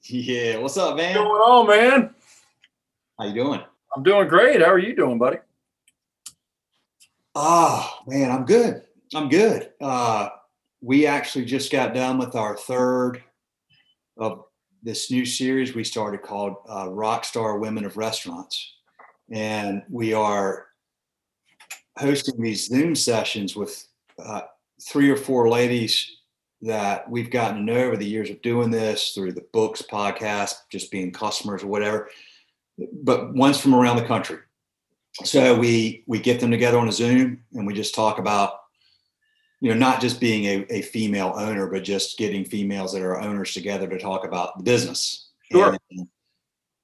Yeah, what's up, man? What's going on, man? How you doing? I'm doing great. How are you doing, buddy? Oh man, I'm good. I'm good. Uh, we actually just got done with our third of this new series we started called uh, Rockstar Women of Restaurants, and we are hosting these Zoom sessions with uh, three or four ladies that we've gotten to know over the years of doing this through the books, podcast, just being customers or whatever, but one's from around the country. So we we get them together on a Zoom and we just talk about, you know, not just being a, a female owner, but just getting females that are owners together to talk about the business. Sure. And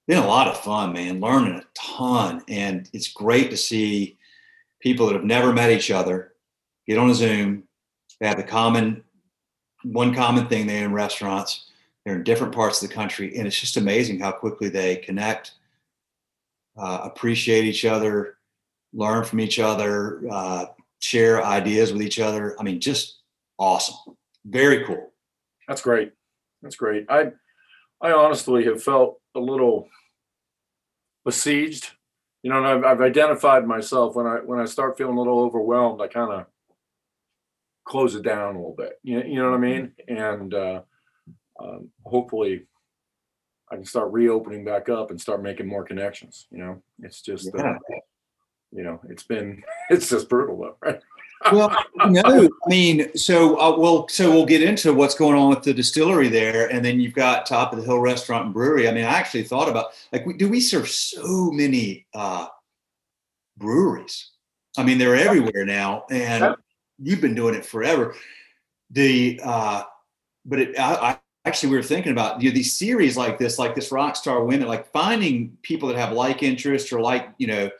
been a lot of fun, man. Learning a ton, and it's great to see people that have never met each other get on a Zoom. They have the common one common thing they're in restaurants they're in different parts of the country and it's just amazing how quickly they connect uh, appreciate each other learn from each other uh, share ideas with each other i mean just awesome very cool That's great. That's great. I I honestly have felt a little besieged. You know, I've, I've identified myself when I when I start feeling a little overwhelmed, I kind of close it down a little bit. You, you know what I mean? And uh, um, hopefully, I can start reopening back up and start making more connections. You know, it's just uh, you know, it's been it's just brutal though, right? well no i mean so uh, we'll so we'll get into what's going on with the distillery there and then you've got top of the hill restaurant and brewery i mean i actually thought about like we, do we serve so many uh breweries i mean they're everywhere now and Yeah. You've been doing it forever the uh but it I, I actually we were thinking about you know, these series like this like this rock star women like finding people that have like interests or like you know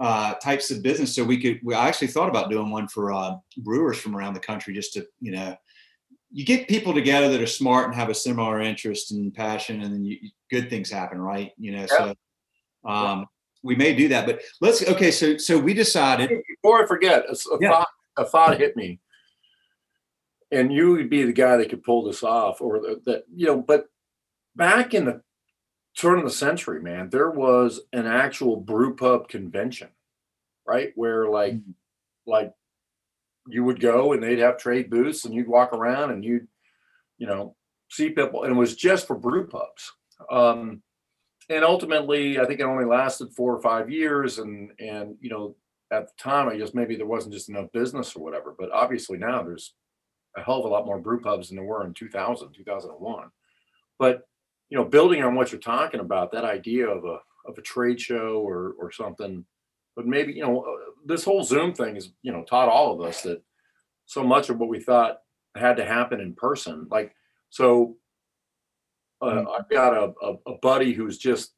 uh, types of business. So we could, we, I actually thought about doing one for uh, brewers from around the country just to, you know, you get people together that are smart and have a similar interest and passion and then you, good things happen, right? You know, so um, we may do that, but let's, okay. So, so we decided, Before I forget, a, a Yeah. thought a thought hit me, and you would be the guy that could pull this off, or that you know. But back in the turn of the century, man, there was an actual brew pub convention, right? Where like Mhm. like you would go and they'd have trade booths, and you'd walk around and you'd you know see people, and it was just for brew pubs. Um, and ultimately, I think it only lasted four or five years, and and you know at the time, I guess maybe there wasn't just enough business or whatever. But obviously now there's a hell of a lot more brew pubs than there were in 2000, 2001. But you know, building on what you're talking about, that idea of a of a trade show or or something. But maybe you know uh, this whole Zoom thing has you know taught all of us that so much of what we thought had to happen in person. Like so, uh, I've got a, a a buddy who's just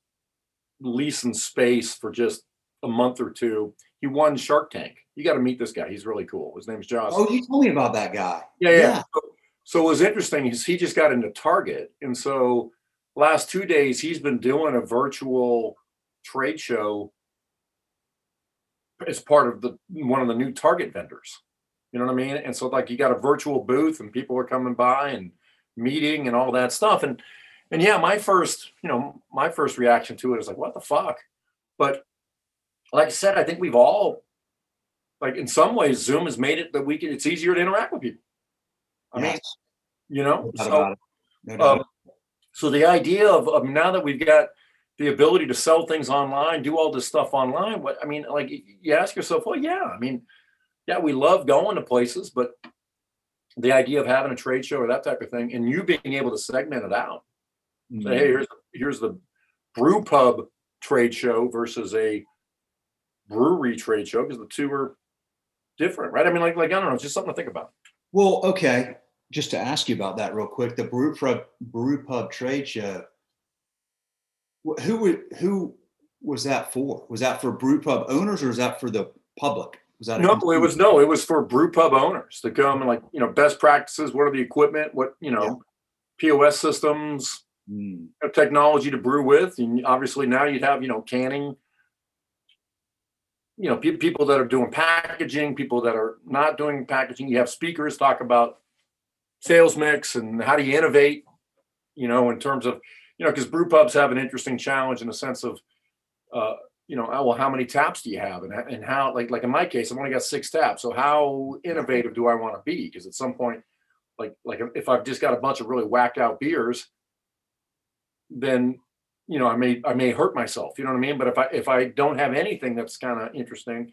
leasing space for just a month or two. He won Shark Tank. You got to meet this guy. He's really cool. His name's Josh. oh, you told me about that guy. yeah, yeah. yeah. So, so what was interesting is he just got into Target, and so last two days he's been doing a virtual trade show as part of the one of the new Target vendors. You know what I mean? And so like you got a virtual booth, and people are coming by and meeting and all that stuff. And and yeah, my first, you know, my first reaction to it is like, what the fuck? But like I said, I think we've all like in some ways Zoom has made it that we can it's easier to interact with people. I mean, you know, No so. No um, so the idea of, of now that we've got the ability to sell things online, do all this stuff online, what I mean, like you ask yourself, well, yeah, I mean, yeah, we love going to places, but the idea of having a trade show or that type of thing, and you being able to segment it out, Mm. say, hey, here's here's the brew pub trade show versus a brewery trade show, because the two are different, right? I mean, like like I don't know, it's just something to think about. Well, okay. Just to ask you about that real quick, the brew pub brew pub trade show. Who would who was that for? Was that for brew pub owners or is that for the public? Was that No, it was no, it was for brew pub owners to come and like, you know, best practices, what are the equipment, what, you know, POS systems, Mm, you know, technology to brew with. And obviously now you'd have, you know, canning, you know, pe- people that are doing packaging, people that are not doing packaging. You have speakers talk about sales mix and how do you innovate, you know, in terms of, you know, because brew pubs have an interesting challenge in the sense of, uh, you know, oh, well, how many taps do you have, and and how, like, like in my case, I've only got six taps. So how innovative do I want to be? Because at some point, like, like if I've just got a bunch of really whacked out beers, then you know, I may I may hurt myself. You know what I mean? But if I if I don't have anything that's kind of interesting,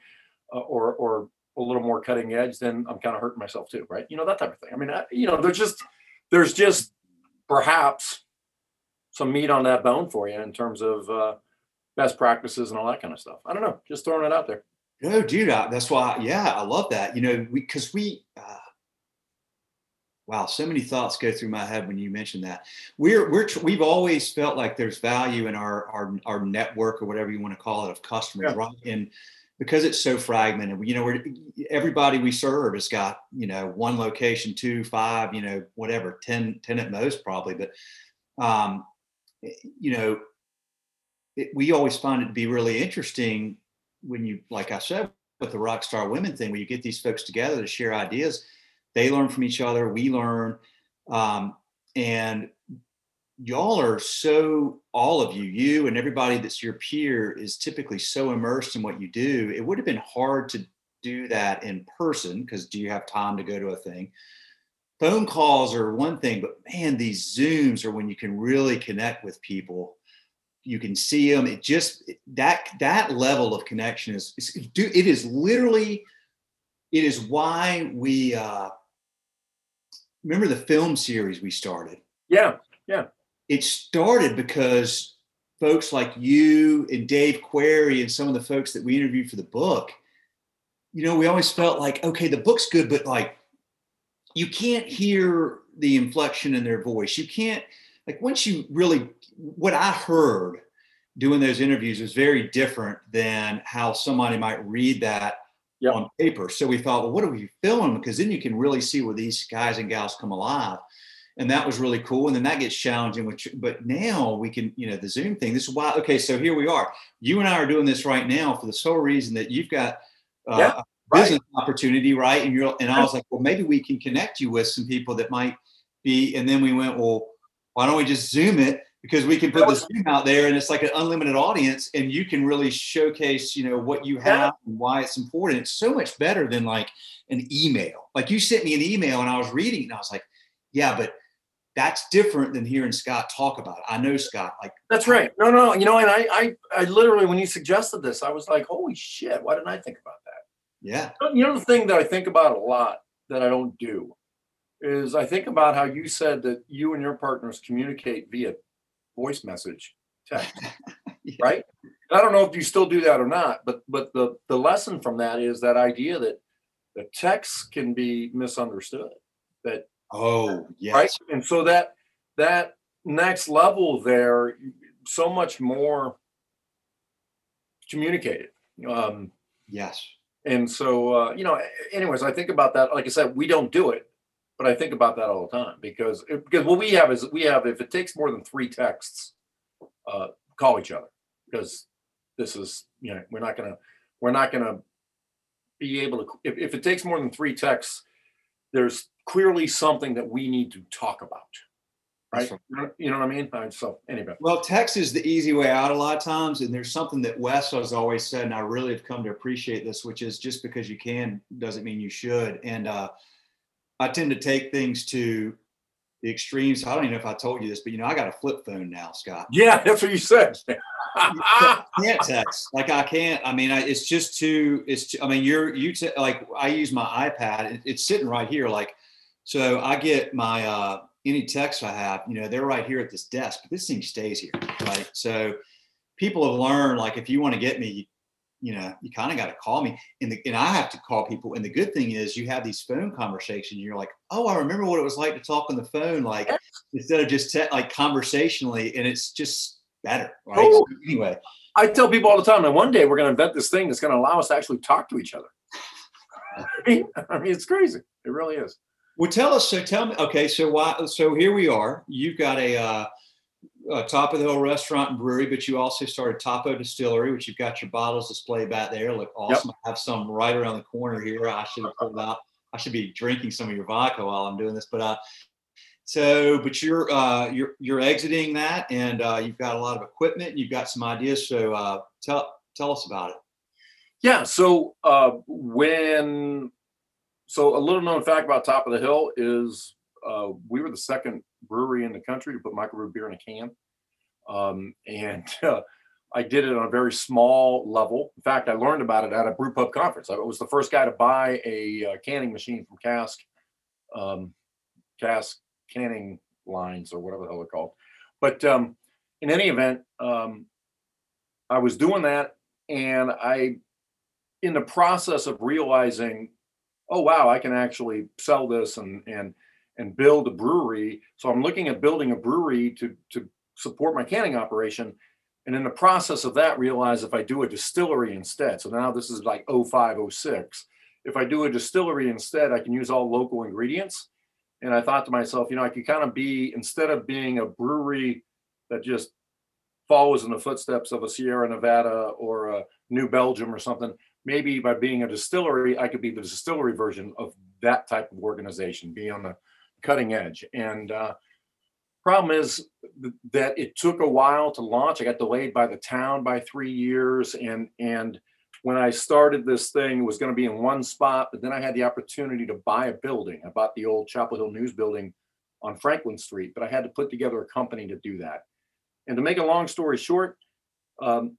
uh, or or a little more cutting edge, then I'm kind of hurting myself too, right? You know that type of thing. I mean, I, you know, there's just there's just perhaps some meat on that bone for you in terms of uh, best practices and all that kind of stuff. I don't know, just throwing it out there. No, dude, I, that's why. Yeah, I love that. You know, we because we. Uh, wow, so many thoughts go through my head when you mention that. We're we're we've always felt like there's value in our our our network or whatever you want to call it of customers, yeah. right? And because it's so fragmented, you know, we're everybody we serve has got you know one location, two, five, you know, whatever, 10, 10 at most probably, but um, you know, it, we always find it to be really interesting when you, like I said, with the rock star Women thing, where you get these folks together to share ideas. They learn from each other. We learn, um, and y'all are so all of you, you and everybody that's your peer is typically so immersed in what you do. It would have been hard to do that in person because do you have time to go to a thing? phone calls are one thing, but man, these Zooms are when you can really connect with people. You can see them. It just that that level of connection is, is it is literally it is why we uh, remember the film series we started. Yeah, yeah. It started because folks like you and Dave Query and some of the folks that we interviewed for the book, you know, we always felt like, okay, the book's good, but like you can't hear the inflection in their voice. You can't like once you really what I heard doing those interviews was very different than how somebody might read that yep. on paper. So we thought, well, what are we filming? Because then you can really see where these guys and gals come alive. And that was really cool. And then that gets challenging. Which, but now we can, you know, the Zoom thing. This is why. Okay, so here we are. You and I are doing this right now for the sole reason that you've got uh, yeah business right. opportunity, right? And you're and I was like, well, maybe we can connect you with some people that might be. And then we went, well, why don't we just zoom it? Because we can put the Zoom out there and it's like an unlimited audience and you can really showcase, you know, what you have and why it's important. It's so much better than like an email. Like you sent me an email and I was reading and I was like, yeah, but that's different than hearing Scott talk about it. I know Scott. Like that's right. No, no, you know, and I, I, I literally when you suggested this, I was like, holy shit, why didn't I think about that? Yeah. You know, the thing that I think about a lot that I don't do is I think about how you said that you and your partners communicate via voice message text, yeah. right? And I don't know if you still do that or not, but but the the lesson from that is that idea that the text can be misunderstood. That oh yes, right, and so that that next level there, so much more communicated. Um, yes and so, uh, you know, anyways, I think about that. Like I said, we don't do it, but I think about that all the time because because what we have is we have if it takes more than three texts, uh, call each other because this is you know we're not gonna we're not gonna be able to if, if it takes more than three texts, there's clearly something that we need to talk about right? You know what I mean? So anyway. Well, text is the easy way out a lot of times, and there's something that Wes has always said, and I really have come to appreciate this, which is just because you can doesn't mean you should. And uh, I tend to take things to the extremes. I don't even know if I told you this, but you know, I got a flip phone now, Scott. Yeah, that's what you said. I can't text like I can't. I mean, I, it's just too. It's. Too, I mean, you're you t- like I use my iPad. It, it's sitting right here. Like, so I get my. uh any texts I have, you know, they're right here at this desk, but this thing stays here, right? So people have learned like if you want to get me, you know, you kind of got to call me. And the and I have to call people. And the good thing is you have these phone conversations. You're like, oh, I remember what it was like to talk on the phone, like instead of just te- like conversationally, and it's just better, right? Oh, so anyway, I tell people all the time that one day we're going to invent this thing that's going to allow us to actually talk to each other. I mean, I mean, it's crazy. It really is. Well, tell us. So tell me. Okay, so why? So here we are. You've got a, uh, a top of the hill restaurant and brewery, but you also started Topo Distillery, which you've got your bottles displayed back there. Look awesome. Yep. I have some right around the corner here. I should have pulled out. I should be drinking some of your vodka while I'm doing this. But uh, So, but you're uh, you're you're exiting that, and uh, you've got a lot of equipment. And you've got some ideas. So, uh, tell tell us about it. Yeah. So uh, when, so a little known fact about Top of the Hill is uh, we were the second brewery in the country to put microbrew beer in a can, um, and uh, I did it on a very small level. In fact, I learned about it at a brew pub conference. I was the first guy to buy a uh, canning machine from Cask, um, Cask canning lines or whatever the hell they're called. But um, in any event, um, I was doing that, and I, in the process of realizing, oh wow, I can actually sell this and and and build a brewery. So I'm looking at building a brewery to to support my canning operation and in the process of that, realize if I do a distillery instead, so now this is like 05, 06. If I do a distillery instead, I can use all local ingredients. And I thought to myself, you know, I could kind of be, instead of being a brewery that just follows in the footsteps of a Sierra Nevada or a New Belgium or something, maybe by being a distillery, I could be the distillery version of that type of organization, be on the cutting edge. And uh, Problem is that it took a while to launch. I got delayed by the town by three years, and and when I started this thing, it was going to be in one spot, but then I had the opportunity to buy a building. I bought the old Chapel Hill News building on Franklin Street, but I had to put together a company to do that. And to make a long story short, um,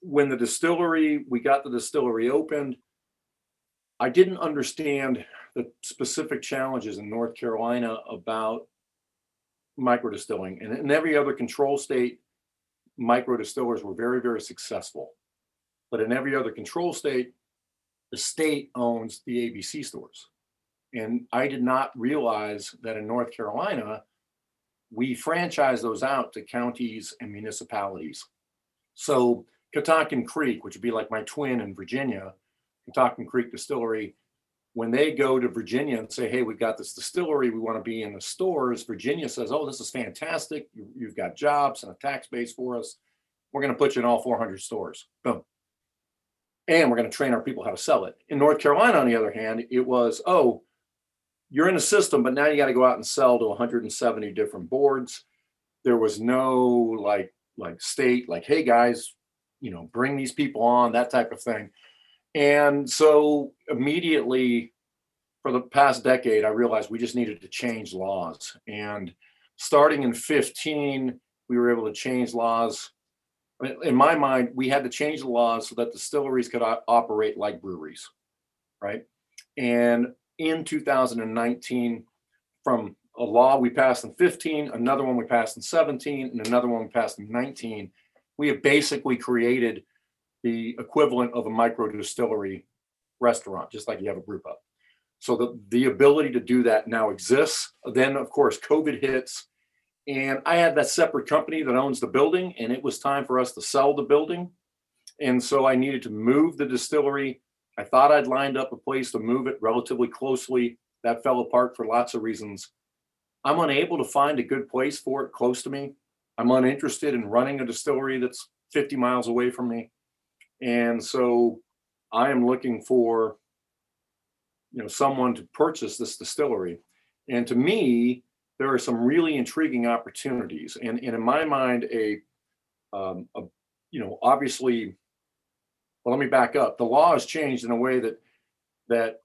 when the distillery, we got the distillery opened, I didn't understand the specific challenges in North Carolina about micro distilling. And in every other control state, micro distillers were very, very successful. But in every other control state, the state owns the ABC stores. And I did not realize that in North Carolina, we franchise those out to counties and municipalities. So Catoctin Creek, which would be like my twin in Virginia, Catoctin Creek Distillery, when they go to Virginia and say, hey, we've got this distillery, we want to be in the stores, Virginia says, oh, this is fantastic. You've got jobs and a tax base for us. We're going to put you in all 400 stores. Boom. And we're going to train our people how to sell it. In North Carolina, on the other hand, it was, oh, you're in a system, but now you got to go out and sell to 170 different boards. There was no like like state, like, hey guys, you know, bring these people on, that type of thing. And so immediately for the past decade, I realized we just needed to change laws. And starting in 15, we were able to change laws. In my mind, we had to change the laws so that distilleries could operate like breweries, right? And in 2019, from a law we passed in 15, another one we passed in 17, and another one we passed in 19, we have basically created the equivalent of a micro distillery restaurant, just like you have a brew pub. So the, the ability to do that now exists. Then, of course, COVID hits. And I had that separate company that owns the building, and it was time for us to sell the building. And so I needed to move the distillery. I thought I'd lined up a place to move it relatively closely. That fell apart for lots of reasons. I'm unable to find a good place for it close to me. I'm uninterested in running a distillery that's 50 miles away from me. And so I am looking for, you know, someone to purchase this distillery. And to me, there are some really intriguing opportunities. And, and in my mind, a, um, a, you know, obviously, well, let me back up. The law has changed in a way that that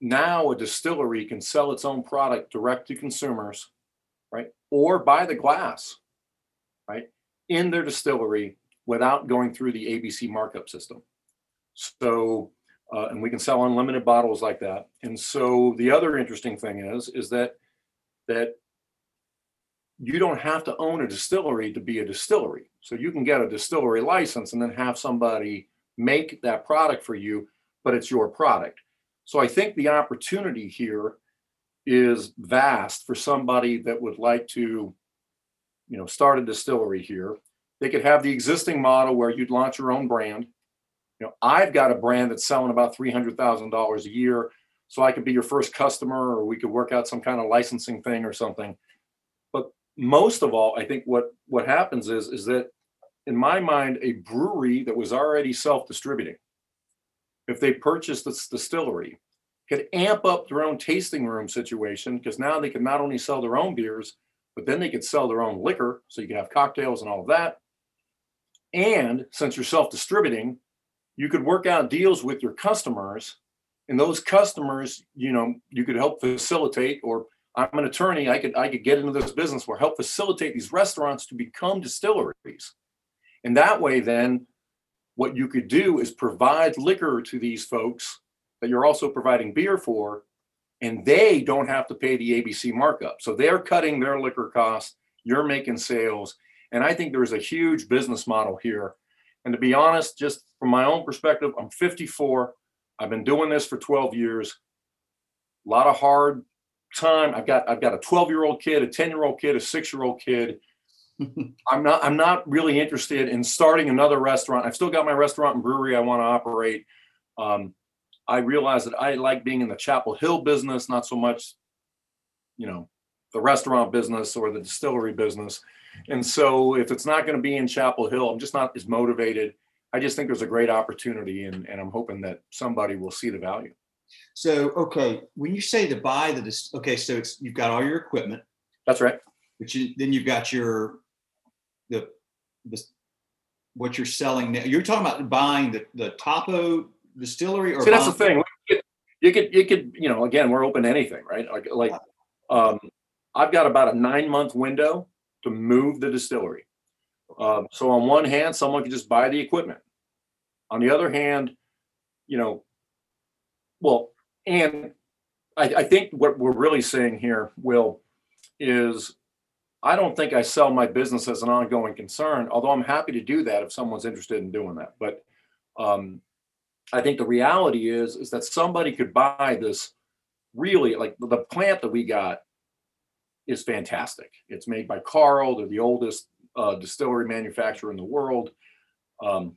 now a distillery can sell its own product direct to consumers, right? Or buy the glass, right, in their distillery without going through the ABC markup system. So, uh, and we can sell unlimited bottles like that. And so the other interesting thing is, is that that you don't have to own a distillery to be a distillery. So you can get a distillery license and then have somebody make that product for you, but it's your product. So I think the opportunity here is vast for somebody that would like to, you know, start a distillery here they could have the existing model where you'd launch your own brand. You know, I've got a brand that's selling about three hundred thousand dollars a year, so I could be your first customer, or we could work out some kind of licensing thing or something. But most of all, I think what what happens is is that in my mind, a brewery that was already self-distributing, if they purchased this distillery, could amp up their own tasting room situation because now they can not only sell their own beers, but then they could sell their own liquor. So you can have cocktails and all of that. And since you're self distributing, you could work out deals with your customers. And those customers, you know, you could help facilitate, or I'm an attorney, I could I could get into this business where help facilitate these restaurants to become distilleries. And that way, then what you could do is provide liquor to these folks that you're also providing beer for, and they don't have to pay the ABC markup. So they're cutting their liquor costs, you're making sales. And I think there's a huge business model here. And to be honest, just from my own perspective, I'm 54. I've been doing this for 12 years. A lot of hard time. I've got I've got a 12 year old kid, a 10 year old kid, a six year old kid. I'm not I'm not really interested in starting another restaurant. I've still got my restaurant and brewery I want to operate. Um, I realize that I like being in the Chapel Hill business, not so much, you know, the restaurant business or the distillery business. And so if it's not going to be in Chapel Hill, I'm just not as motivated. I just think there's a great opportunity and, and I'm hoping that somebody will see the value. So, okay, when you say to buy the, dis- okay, so it's, you've got all your equipment, That's right. but you, then you've got your, the, the, what you're selling now. You're talking about buying the, the Topo distillery or? See, that's the thing. You could, you could, you could, you know, again, we're open to anything, right? Like, like, um, I've got about a nine month window to move the distillery. Um, so on one hand, someone could just buy the equipment. On the other hand, you know, well, and I, I think what we're really saying here, Will, is I don't think I sell my business as an ongoing concern, although I'm happy to do that if someone's interested in doing that. But um, I think the reality is is that somebody could buy this really like the plant that we got is fantastic. It's made by Carl. They're the oldest uh, distillery manufacturer in the world. Um,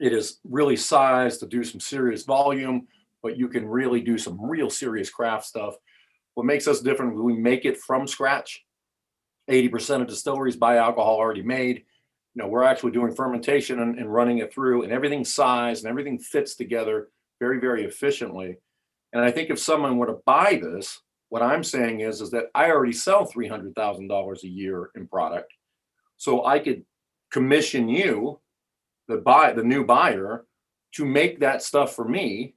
it is really sized to do some serious volume, but you can really do some real serious craft stuff. What makes us different, we make it from scratch. 80% of distilleries buy alcohol already made. You know, we're actually doing fermentation and, and running it through, and everything's sized and everything fits together very, very efficiently. And I think if someone were to buy this, what I'm saying is, is that I already sell $300,000 a year in product. So I could commission you, the buy the new buyer, to make that stuff for me,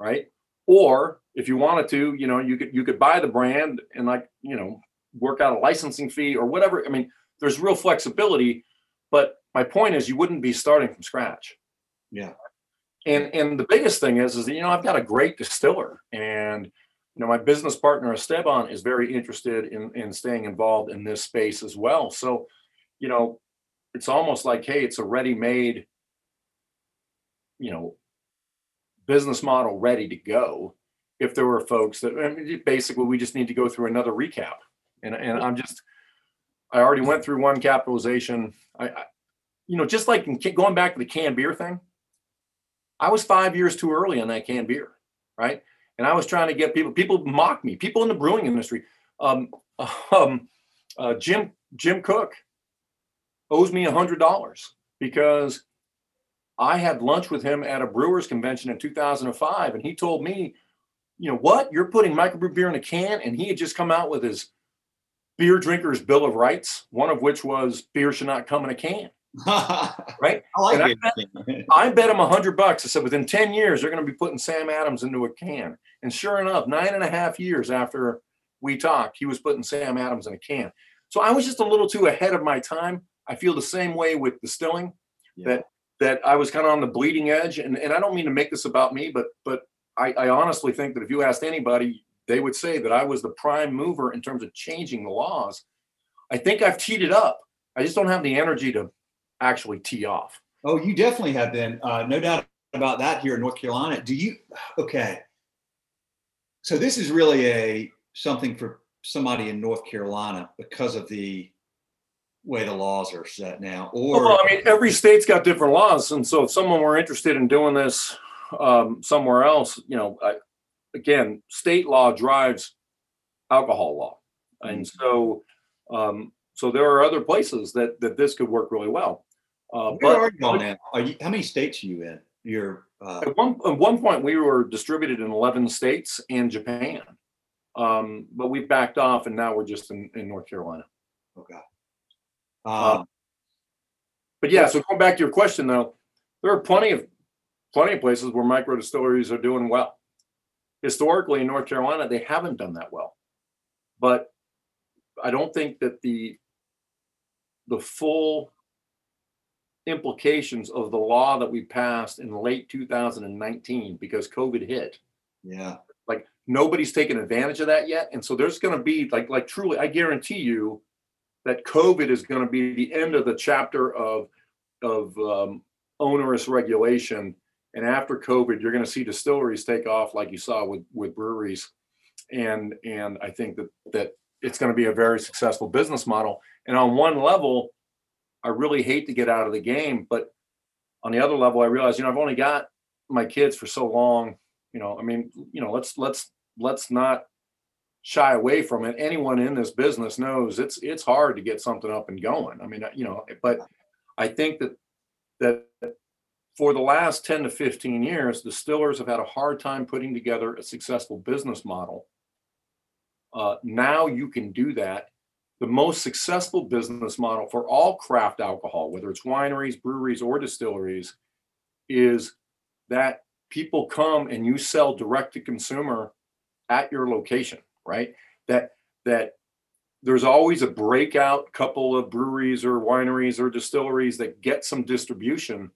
right? Or if you wanted to, you know, you could you could buy the brand and like, you know, work out a licensing fee or whatever. I mean, there's real flexibility, but my point is you wouldn't be starting from scratch. Yeah. And and the biggest thing is is that, you know, I've got a great distiller and you know, my business partner Esteban is very interested in in staying involved in this space as well. So, you know, it's almost like, hey, it's a ready-made, you know, business model ready to go. If there were folks that I mean, basically we just need to go through another recap. And and I'm just I already went through one capitalization. I, I you know, just like in, going back to the canned beer thing, I was five years too early on that canned beer, right? And I was trying to get people. People mock me. People in the brewing industry. Um, um, uh, Jim Jim Koch owes me a hundred dollars because I had lunch with him at a brewers convention in 2005, and he told me, you know what, you're putting microbrew beer in a can, and he had just come out with his beer drinkers bill of rights, one of which was beer should not come in a can. Right. I like And I it. I bet him a hundred bucks. I said within 10 years, they're going to be putting Sam Adams into a can. And sure enough, nine and a half years after we talked, he was putting Sam Adams in a can. So I was just a little too ahead of my time. I feel the same way with distilling Yeah. that that I was kind of on the bleeding edge. And, and I don't mean to make this about me, but but I, I honestly think that if you asked anybody, they would say that I was the prime mover in terms of changing the laws. I think I've it up. I just don't have the energy to actually tee off. Oh, you definitely have been. Uh, no doubt about that here in North Carolina. Do you? Okay. So this is really a something for somebody in North Carolina because of the way the laws are set now. Or Well, I mean, every state's got different laws, and so if someone were interested in doing this um, somewhere else, you know, I, again, state law drives alcohol law, and so um, so there are other places that that this could work really well. Uh, where but are you now? Are you? How many states are you in? your uh, At one at one point, we were distributed in eleven states and Japan, um, but we backed off, and now we're just in, in North Carolina. okay. Uh, Um, But yeah, so going back to your question though, there are plenty of plenty of places where micro distilleries are doing well. Historically in North Carolina, they haven't done that well. But I don't think that the the full implications of the law that we passed in late 2019 because COVID hit. yeah. Like nobody's taken advantage of that yet. And so there's going to be like like truly I guarantee you that COVID is going to be the end of the chapter of of um, onerous regulation. And after COVID, you're going to see distilleries take off like you saw with with breweries, and and I think that that it's going to be a very successful business model. And on one level, I really hate to get out of the game, but on the other level, I realize you know I've only got my kids for so long. You know, I mean, you know, let's let's let's not shy away from it. Anyone in this business knows it's it's hard to get something up and going. I mean, you know, but I think that that for the last 10 to 15 years, distillers have had a hard time putting together a successful business model. Uh, now you can do that. The most successful business model for all craft alcohol, whether it's wineries, breweries, or distilleries, is that people come and you sell direct to consumer at your location, right? That that there's always a breakout couple of breweries or wineries or distilleries that get some distribution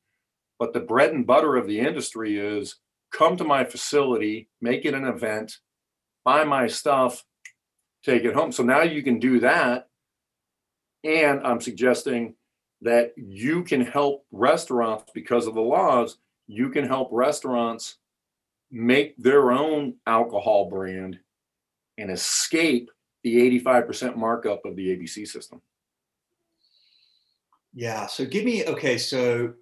but the bread and butter of the industry is come to my facility make it an event buy my stuff take it home so now you can do that and i'm suggesting that you can help restaurants because of the laws you can help restaurants make their own alcohol brand and escape the 85% markup of the ABC system. Yeah. So give me okay. So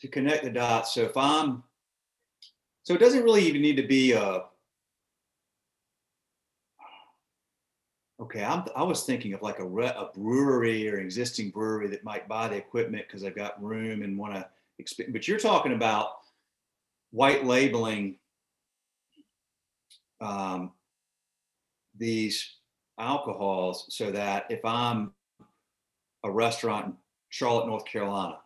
to connect the dots. So if I'm, so it doesn't really even need to be a. Okay, I'm, I was thinking of like a, re, a brewery or existing brewery that might buy the equipment because they've got room and want to. Exp- but you're talking about white labeling um, these alcohols so that if I'm a restaurant in Charlotte, North Carolina,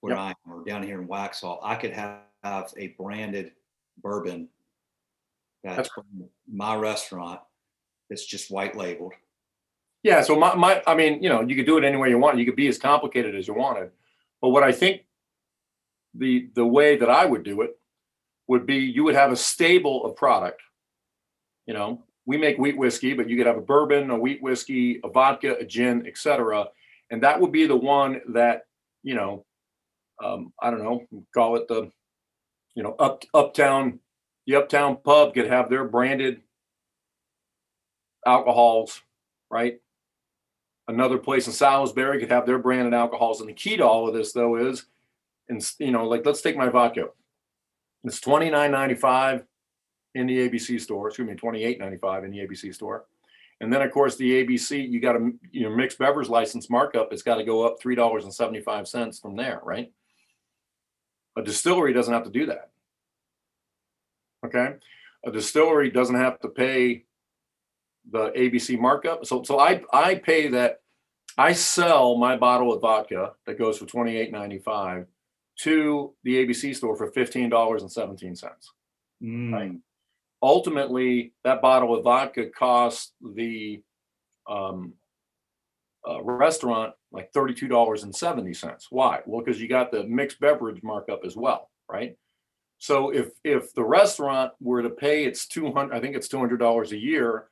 where Yep. I am, or down here in Waxhaw, I could have, a branded bourbon that's That's from my restaurant that's just white labeled. Yeah. So my, my, I mean, you know, you could do it any way you want. You could be as complicated as you wanted. But what I think the the way that I would do it would be you would have a stable of product. You know, we make wheat whiskey, but you could have a bourbon, a wheat whiskey, a vodka, a gin, etc. And that would be the one that, you know, um, I don't know, call it the, you know, up uptown, the uptown pub could have their branded alcohols, right? Another place in Salisbury could have their branded alcohols. And the key to all of this, though, is, and you know, like let's take my vodka. It's twenty nine ninety five in the ABC store. Excuse me, twenty eight ninety five in the ABC store. And then, of course, the ABC, you got a you know mixed beverage license markup. It's got to go up three dollars and seventy five cents from there, right? A distillery doesn't have to do that. Okay, a distillery doesn't have to pay the ABC markup. So so I I pay that I sell my bottle of vodka that goes for twenty eight ninety five to the ABC store for fifteen dollars and seventeen cents. Right. Ultimately, that bottle of vodka costs the um, uh, restaurant like thirty two dollars and seventy cents. Why? Well, because you got the mixed beverage markup as well, right? So if if the restaurant were to pay its two hundred, I think it's two hundred dollars a year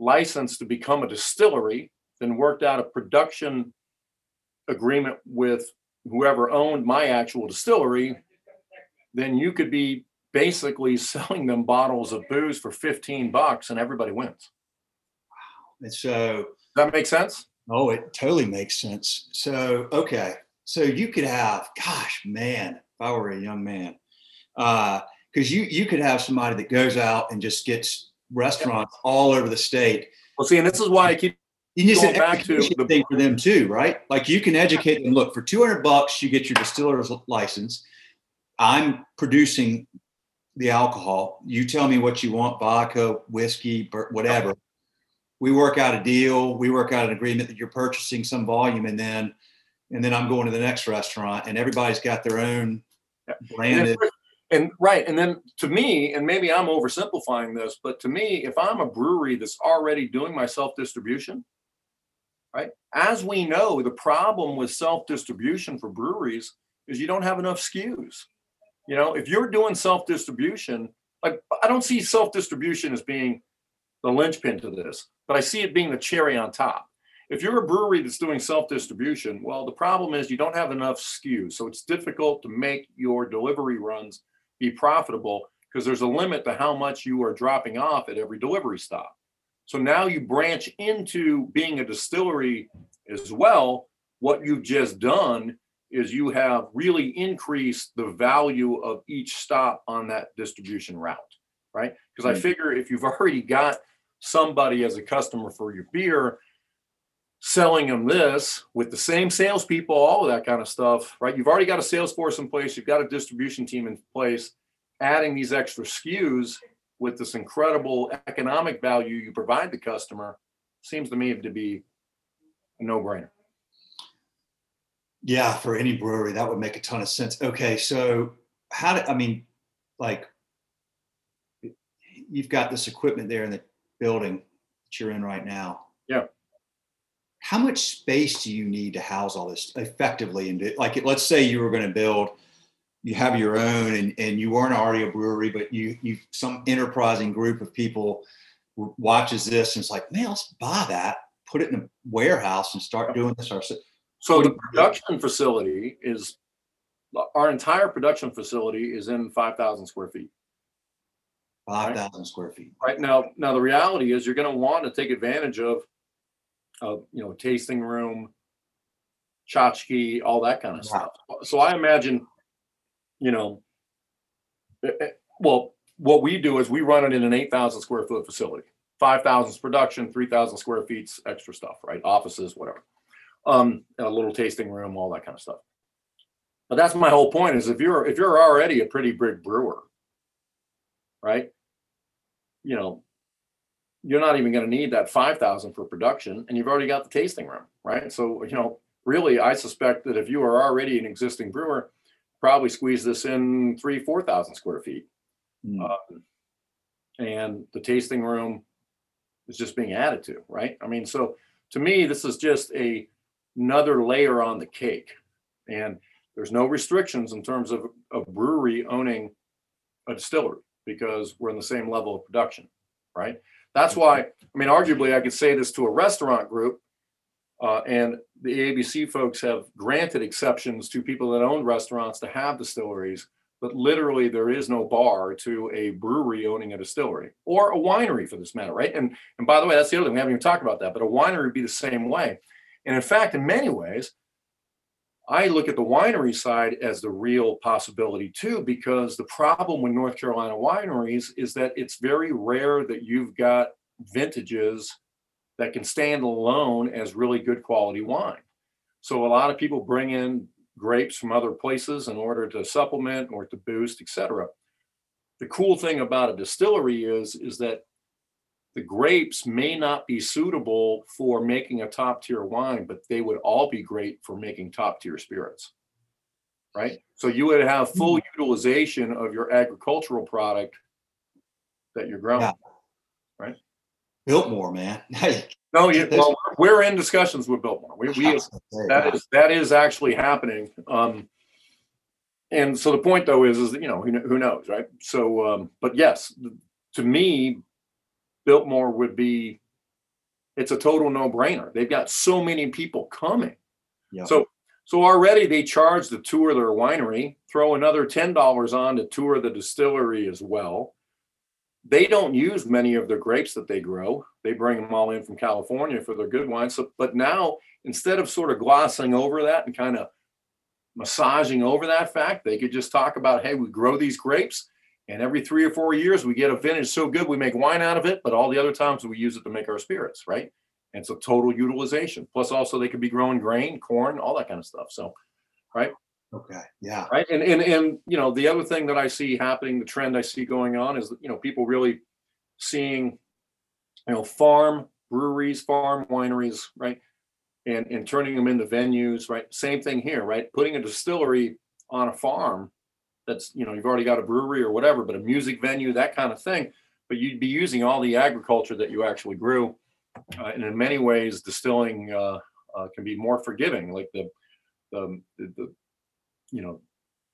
license to become a distillery, then worked out a production agreement with whoever owned my actual distillery, then you could be basically selling them bottles of booze for 15 bucks and everybody wins. Wow. And so, that makes sense? oh, it totally makes sense. So, okay. So you could have, gosh, man, if I were a young man, uh, because you you could have somebody that goes out and just gets restaurants all over the state. Well, see, and this is why I keep You Going an back to the- thing for them too, right? Like you can educate them. Look, for two hundred bucks, you get your distiller's license. I'm producing the alcohol. You tell me what you want, vodka, whiskey, whatever. We work out a deal. We work out an agreement that you're purchasing some volume, and then and then I'm going to the next restaurant, and everybody's got their own branded. And, right, and then to me, and maybe I'm oversimplifying this, but to me, if I'm a brewery that's already doing my self distribution, right? As we know, the problem with self distribution for breweries is you don't have enough SKUs. You know, if you're doing self distribution, like I don't see self distribution as being the linchpin to this, but I see it being the cherry on top. If you're a brewery that's doing self distribution, well, the problem is you don't have enough SKUs. So it's difficult to make your delivery runs be profitable because there's a limit to how much you are dropping off at every delivery stop. So now you branch into being a distillery as well. What you've just done is you have really increased the value of each stop on that distribution route, right? Because I mm. figure if you've already got somebody as a customer for your beer, selling them this with the same salespeople, all of that kind of stuff, right? You've already got a sales force in place, you've got a distribution team in place, adding these extra SKUs with this incredible economic value you provide the customer seems to me to be a no-brainer. Yeah, for any brewery, that would make a ton of sense. Okay, so how do I mean, like, you've got this equipment there in the building that you're in right now. Yeah. How much space do you need to house all this effectively? And like, let's say you were going to build, you have your own, and, and you weren't already a brewery, but you you some enterprising group of people watches this and it's like, man, let's buy that, put it in a warehouse, and start doing this ourselves so the production facility is uh, our entire production facility is in 5,000 square feet. 5,000 right? square feet. Right now, now the reality is you're going to want to take advantage of, of you know, tasting room, tchotchke, all that kind of wow. stuff. So I imagine, you know, eh, eh, well, what we do is we run it in an 8,000 square foot facility. 5,000 is production, 3,000 square feet extra stuff, right? Offices, whatever um, a little tasting room, all that kind of stuff. But that's my whole point is if you're if you're already a pretty big brewer, right? You know, you're not even going to need that 5,000 for production and you've already got the tasting room, right? So, you know, really I suspect that if you are already an existing brewer, probably squeeze this in three, 4,000 square feet. Mm. Um, and the tasting room is just being added to, right? I mean, so to me, this is just a another layer on the cake. And there's no restrictions in terms of a brewery owning a distillery because we're in the same level of production, right? That's why, I mean, arguably, I could say this to a restaurant group, uh, and the ABC folks have granted exceptions to people that own restaurants to have distilleries, but literally there is no bar to a brewery owning a distillery or a winery for this matter, right? And and by the way, that's the other thing we haven't even talked about that, but a winery would be the same way. And in fact, in many ways, I look at the winery side as the real possibility too, because the problem with North Carolina wineries is that it's very rare that you've got vintages that can stand alone as really good quality wine. So a lot of people bring in grapes from other places in order to supplement or to boost, etc. The cool thing about a distillery is, is that the grapes may not be suitable for making a top tier wine, but they would all be great for making top tier spirits. Right. So you would have full mm-hmm. utilization of your agricultural product that you're growing. Yeah. Right. Biltmore, man. no, you, well, we're in discussions with Biltmore. We, we that is that is actually happening. Um, and so the point though is, is that, you know, who, who knows, right? So, um, but yes, to me, Biltmore would be it's a total no-brainer. They've got so many people coming. Yeah. So so already they charge to tour their winery, throw another $10 on to tour the distillery as well. They don't use many of their grapes that they grow. They bring them all in from California for their good wines. So, but now instead of sort of glossing over that and kind of massaging over that fact, they could just talk about, hey, we grow these grapes and every three or four years, we get a vintage so good we make wine out of it, but all the other times we use it to make our spirits, right? And so total utilization. Plus, also they could be growing grain, corn, all that kind of stuff. So, right? Okay. Yeah. right? And and and you know, the other thing that I see happening, the trend I see going on is you know people really seeing you know farm breweries, farm wineries, right, and and turning them into venues, right? Same thing here, right? Putting a distillery on a farm that's you know you've already got a brewery or whatever, but a music venue, that kind of thing. But you'd be using all the agriculture that you actually grew, uh, and in many ways, distilling uh, uh, can be more forgiving. Like the the, the, the you know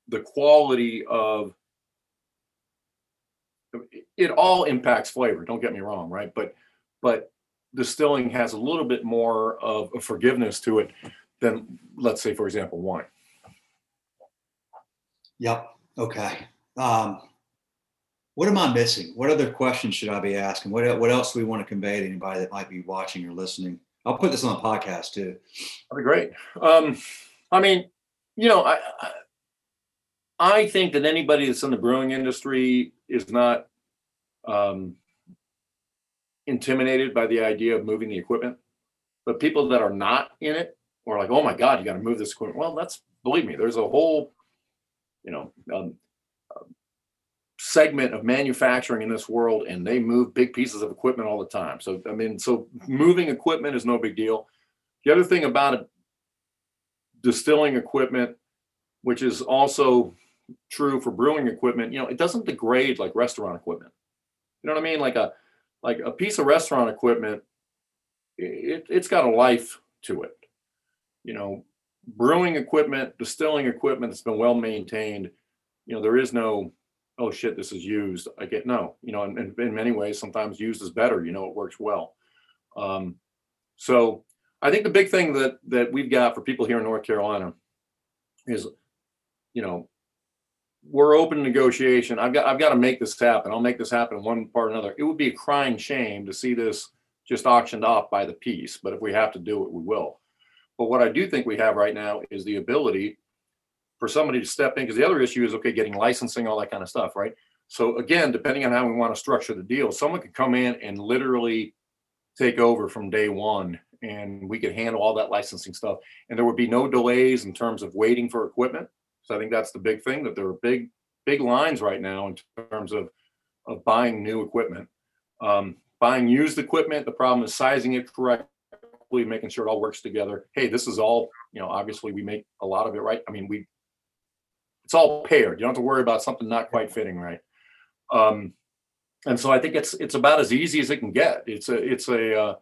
the quality of it all impacts flavor don't get me wrong right but but distilling has a little bit more of a forgiveness to it than let's say for example wine Yep. Okay. Um, what am I missing? What other questions should I be asking? What what else do we want to convey to anybody that might be watching or listening? I'll put this on the podcast too. that'd be great um i mean you know I, I i think that anybody that's in the brewing industry is not um intimidated by the idea of moving the equipment but people that are not in it or like oh my god you got to move this equipment well that's believe me there's a whole you know um, um, segment of manufacturing in this world and they move big pieces of equipment all the time. So i mean so moving equipment is no big deal. The other thing about it distilling equipment which is also true for brewing equipment you know it doesn't degrade like restaurant equipment. You know what i mean? Like a like a piece of restaurant equipment it, it's got a life to it. You know brewing equipment distilling equipment that's been well maintained you know there is no oh shit this is used i get no you know and, in many ways sometimes used is better you know it works well. Um, so i think the big thing that that we've got for people here in north carolina is you know we're open to negotiation. I've got i've got to make this happen. I'll make this happen one part or another. It would be a crying shame to see this just auctioned off by the piece but if we have to do it we will but what i do think we have right now is the ability for somebody to step in because the other issue is okay getting licensing all that kind of stuff right? So again depending on how we want to structure the deal someone could come in and literally take over from day one and we could handle all that licensing stuff and there would be no delays in terms of waiting for equipment. So i think that's the big thing that there are big big lines right now in terms of of buying new equipment. Um, buying used equipment the problem is sizing it correctly making sure it all works together hey this is all you know obviously we make a lot of it right i mean we it's all paired. You don't have to worry about something not quite fitting right. Um, and so I think it's it's about as easy as it can get. It's a it's a uh,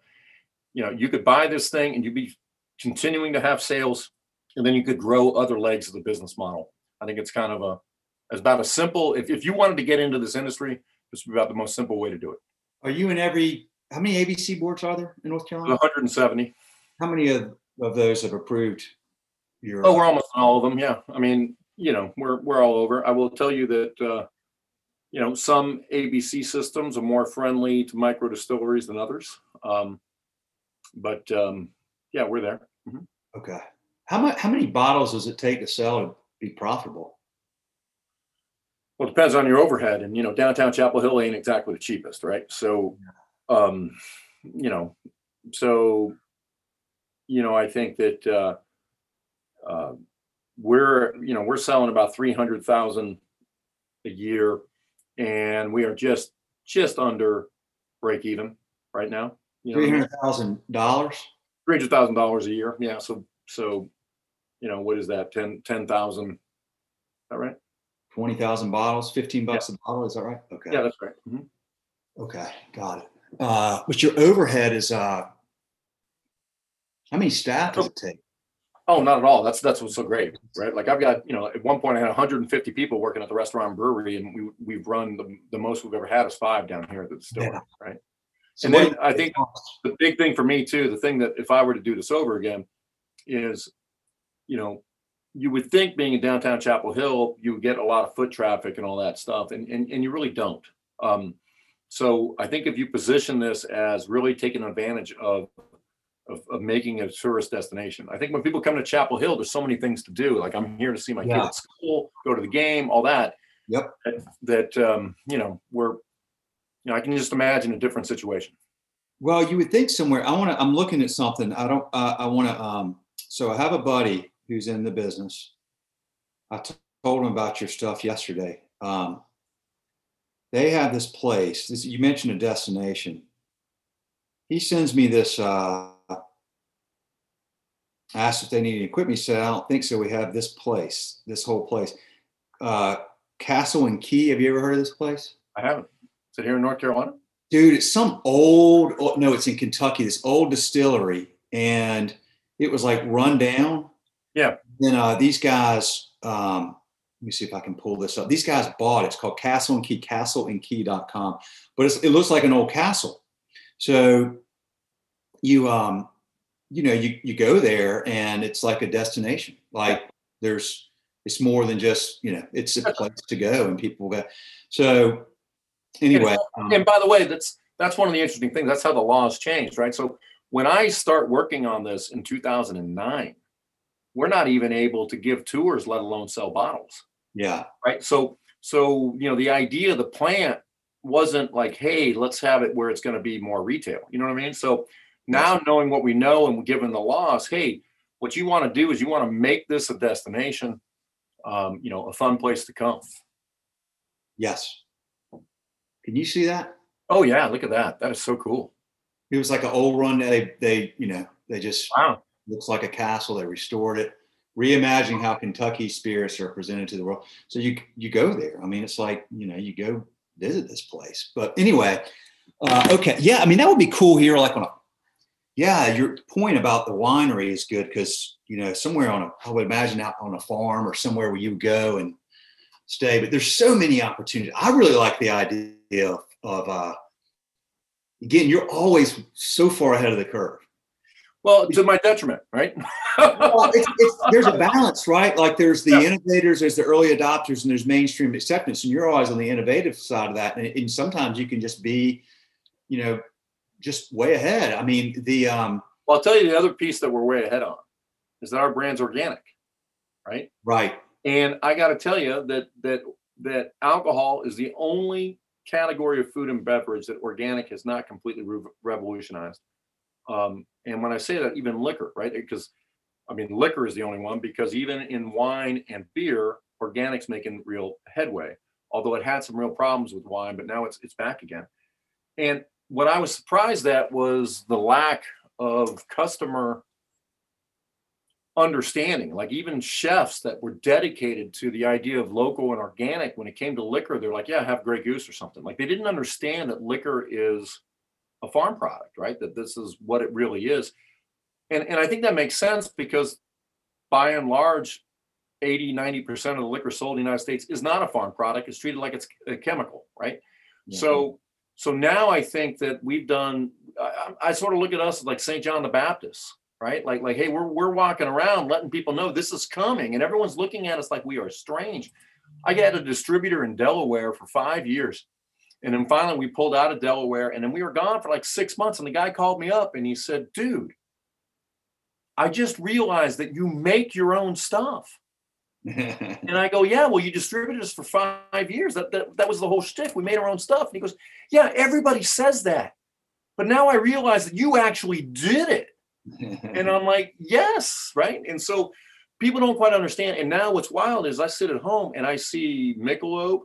you know you could buy this thing and you'd be continuing to have sales, and then you could grow other legs of the business model. I think it's kind of a it's about a simple. If if you wanted to get into this industry, this would be about the most simple way to do it. Are you in every? How many ABC boards are there in North Carolina? 170. How many of, of those have approved your? Oh, we're almost on all of them. Yeah, I mean, you know, we're we're all over. I will tell you that uh, you know some ABC systems are more friendly to micro distilleries than others. Um, but um, yeah, we're there. Mhm. Okay. How much? How many bottles does it take to sell and be profitable? Well, it depends on your overhead, and you know, downtown Chapel Hill ain't exactly the cheapest, right? So, um, you know, so you know, I think that uh, uh, we're you know we're selling about three hundred thousand a year, and we are just just under break even right now. You Three know, hundred thousand dollars. three hundred thousand dollars a year. Yeah. So so, you know, what is that? Ten ten thousand. All right. Twenty thousand bottles. Fifteen bucks a bottle. Is that right? Okay. Yeah, that's right. Mhm. Okay. Got it. Uh, but your overhead is uh, how many staff does it take? Oh, not at all. That's that's what's so great, right? Like I've got, you know, at one point I had 150 people working at the restaurant and brewery, and we we've run the, the most we've ever had is five down here at the store, Yeah. right? So And then I think the big thing for me too, the thing that if I were to do this over again, is, you know, you would think being in downtown Chapel Hill, you would get a lot of foot traffic and all that stuff, and and, and you really don't. Um, so I think if you position this as really taking advantage of of, of making a tourist destination. I think when people come to Chapel Hill, there's so many things to do. Like I'm here to see my kid Yeah. at school, go to the game, all that. Yep. That, that um, you know, we're, you know, I can just imagine a different situation. Well, you would think somewhere. I want to. I'm looking at something. I don't. Uh, I want to. Um, so I have a buddy who's in the business, I t- told him about your stuff yesterday. Um, they have this place. This, you mentioned a destination. He sends me this. Uh, asked if they need any equipment. He said, "I don't think so. We have this place, this whole place, uh, Castle and Key. Have you ever heard of this place? I haven't. Is it here in North Carolina? Dude, it's some old. oh, No, it's in Kentucky. This old distillery, and it was like run down. Yeah. Then uh, these guys. Um, me see if I can pull this up. These guys bought it. It's called Castle and Key, castleandkey.com. But it's, it looks like an old castle. So you um you know you you go there and it's like a destination. Like there's it's more than just, you know, it's a place to go and people go. So anyway, um, And by the way, that's that's one of the interesting things. That's how the laws changed, right? So when I start working on this in 2009, we're not even able to give tours, let alone sell bottles. Yeah, right so so you know the idea of the plant wasn't like hey let's have it where it's going to be more retail you know what i mean so now knowing what we know and given the laws hey what you want to do is you want to make this a destination um, you know a fun place to come yes. Can you see that? oh yeah look at that that is so cool It was like an old run. They they you know they just wow looks like a castle. They restored it, reimagining how Kentucky spirits are presented to the world. So you you go there. I mean, it's like you know you go visit this place. But anyway, uh, okay, yeah. I mean, that would be cool here. Like on a yeah, your point about the winery is good because you know somewhere on a I would imagine out on a farm or somewhere where you go and stay. But there's so many opportunities. I really like the idea of, uh, again, you're always so far ahead of the curve. Well to my detriment right well, it's, it's, there's a balance, right? Like there's the Yeah. innovators, there's the early adopters, and there's mainstream acceptance. And you're always on the innovative side of that. And, and sometimes you can just be, you know, just way ahead. I mean, the um, well i'll tell you the other piece that we're way ahead on is that our brand's organic right right, And I got to tell you that that that alcohol is the only category of food and beverage that organic has not completely re- revolutionized. Um, and when I say that, even liquor, right? Because I mean, liquor is the only one because even in wine and beer, organic's making real headway. Although it had some real problems with wine, but now it's it's back again. And what I was surprised at was the lack of customer understanding like even chefs that were dedicated to the idea of local and organic when it came to liquor they're like yeah have Grey Goose or something like they didn't understand that liquor is a farm product right that this is what it really is and and i think that makes sense because by and large 80 90% of the liquor sold in the united states is not a farm product it's treated like it's a chemical right Yeah. so so now I think that we've done. I, I I sort of look at us like St. John the Baptist, right? Like like hey, we're we're walking around letting people know this is coming, and everyone's looking at us like we are strange. I had a distributor in Delaware for five years, and then finally we pulled out of Delaware, and then we were gone for like six months. And the guy called me up and he said, "Dude, I just realized that you make your own stuff." And I go, yeah, well, you distributed us for five years. That, that that was the whole shtick. We made our own stuff. And he goes, yeah, everybody says that, but now I realize that you actually did it. And I'm like, yes, right. And so people don't quite understand. And now what's wild is I sit at home and I see Michelob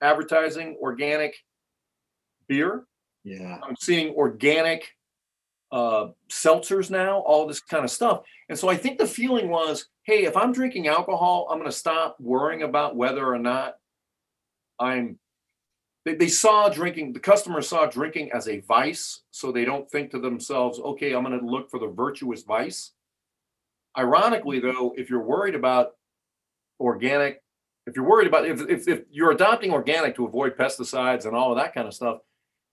advertising organic beer. yeah, I'm seeing organic uh, seltzers now, all this kind of stuff. And so I think the feeling was, hey, if I'm drinking alcohol, I'm going to stop worrying about whether or not I'm. They, they saw drinking, the customer saw drinking as a vice. So they don't think to themselves, okay, I'm going to look for the virtuous vice. Ironically, though, if you're worried about organic, if you're worried about, if, if, if you're adopting organic to avoid pesticides and all of that kind of stuff,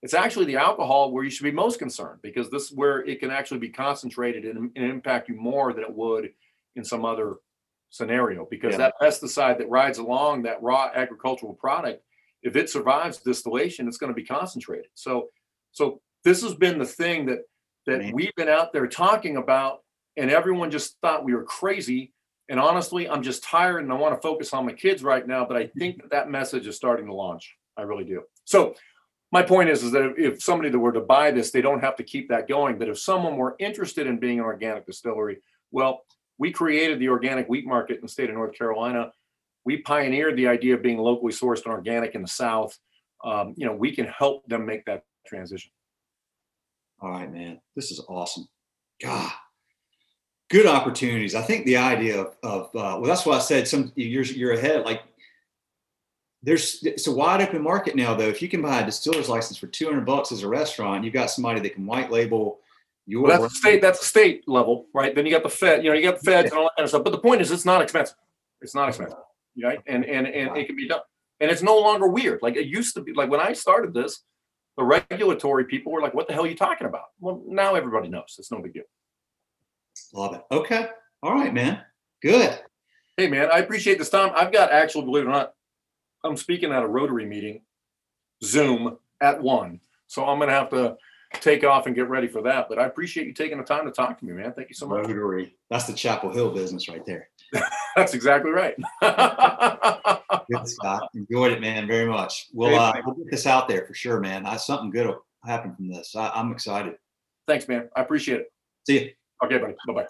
it's actually the alcohol where you should be most concerned because this is where it can actually be concentrated and, and impact you more than it would in some other scenario because Yeah. that pesticide that rides along that raw agricultural product if it survives distillation it's going to be concentrated so so this has been the thing that that Man. we've been out there talking about and everyone just thought we were crazy and honestly i'm just tired and i want to focus on my kids right now but i think that that message is starting to launch i really do so my point is, is that if, somebody were to buy this, they don't have to keep that going. But if someone were interested in being an organic distillery, well, we created the organic wheat market in the state of North Carolina we pioneered the idea of being locally sourced and organic in the South. Um, you know, we can help them make that transition. All right, man. This is awesome. God, good opportunities. I think the idea of, of uh, well, that's why I said some you're you're ahead. Like there's it's a wide open market now, though. If you can buy a distiller's license for 200 bucks as a restaurant, you've got somebody that can white label your. Well, that's the state. That's the state level, right? Then you got the Fed. You know, you got the feds and all that kind of stuff. But the point is, it's not expensive. It's not expensive, right? And and and it can be done. And it's no longer weird. Like it used to be. Like when I started this, the regulatory people were like, "What the hell are you talking about?" Well, now everybody knows. It's no big deal. Love it. Okay. All right, man. Good. Hey, man, I appreciate this time. I've got actually, believe it or not, I'm speaking at a Rotary meeting, Zoom at one. So I'm going to have to take off and get ready for that. But I appreciate you taking the time to talk to me, man. Thank you so much. Rotary. That's the Chapel Hill business right there. That's exactly right. Good Scott. Enjoyed it, man, very much. We'll, uh, we'll get this out there for sure, man. I, something good will happen from this. I, I'm excited. Thanks, man. I appreciate it. See you. Okay, buddy. Bye bye.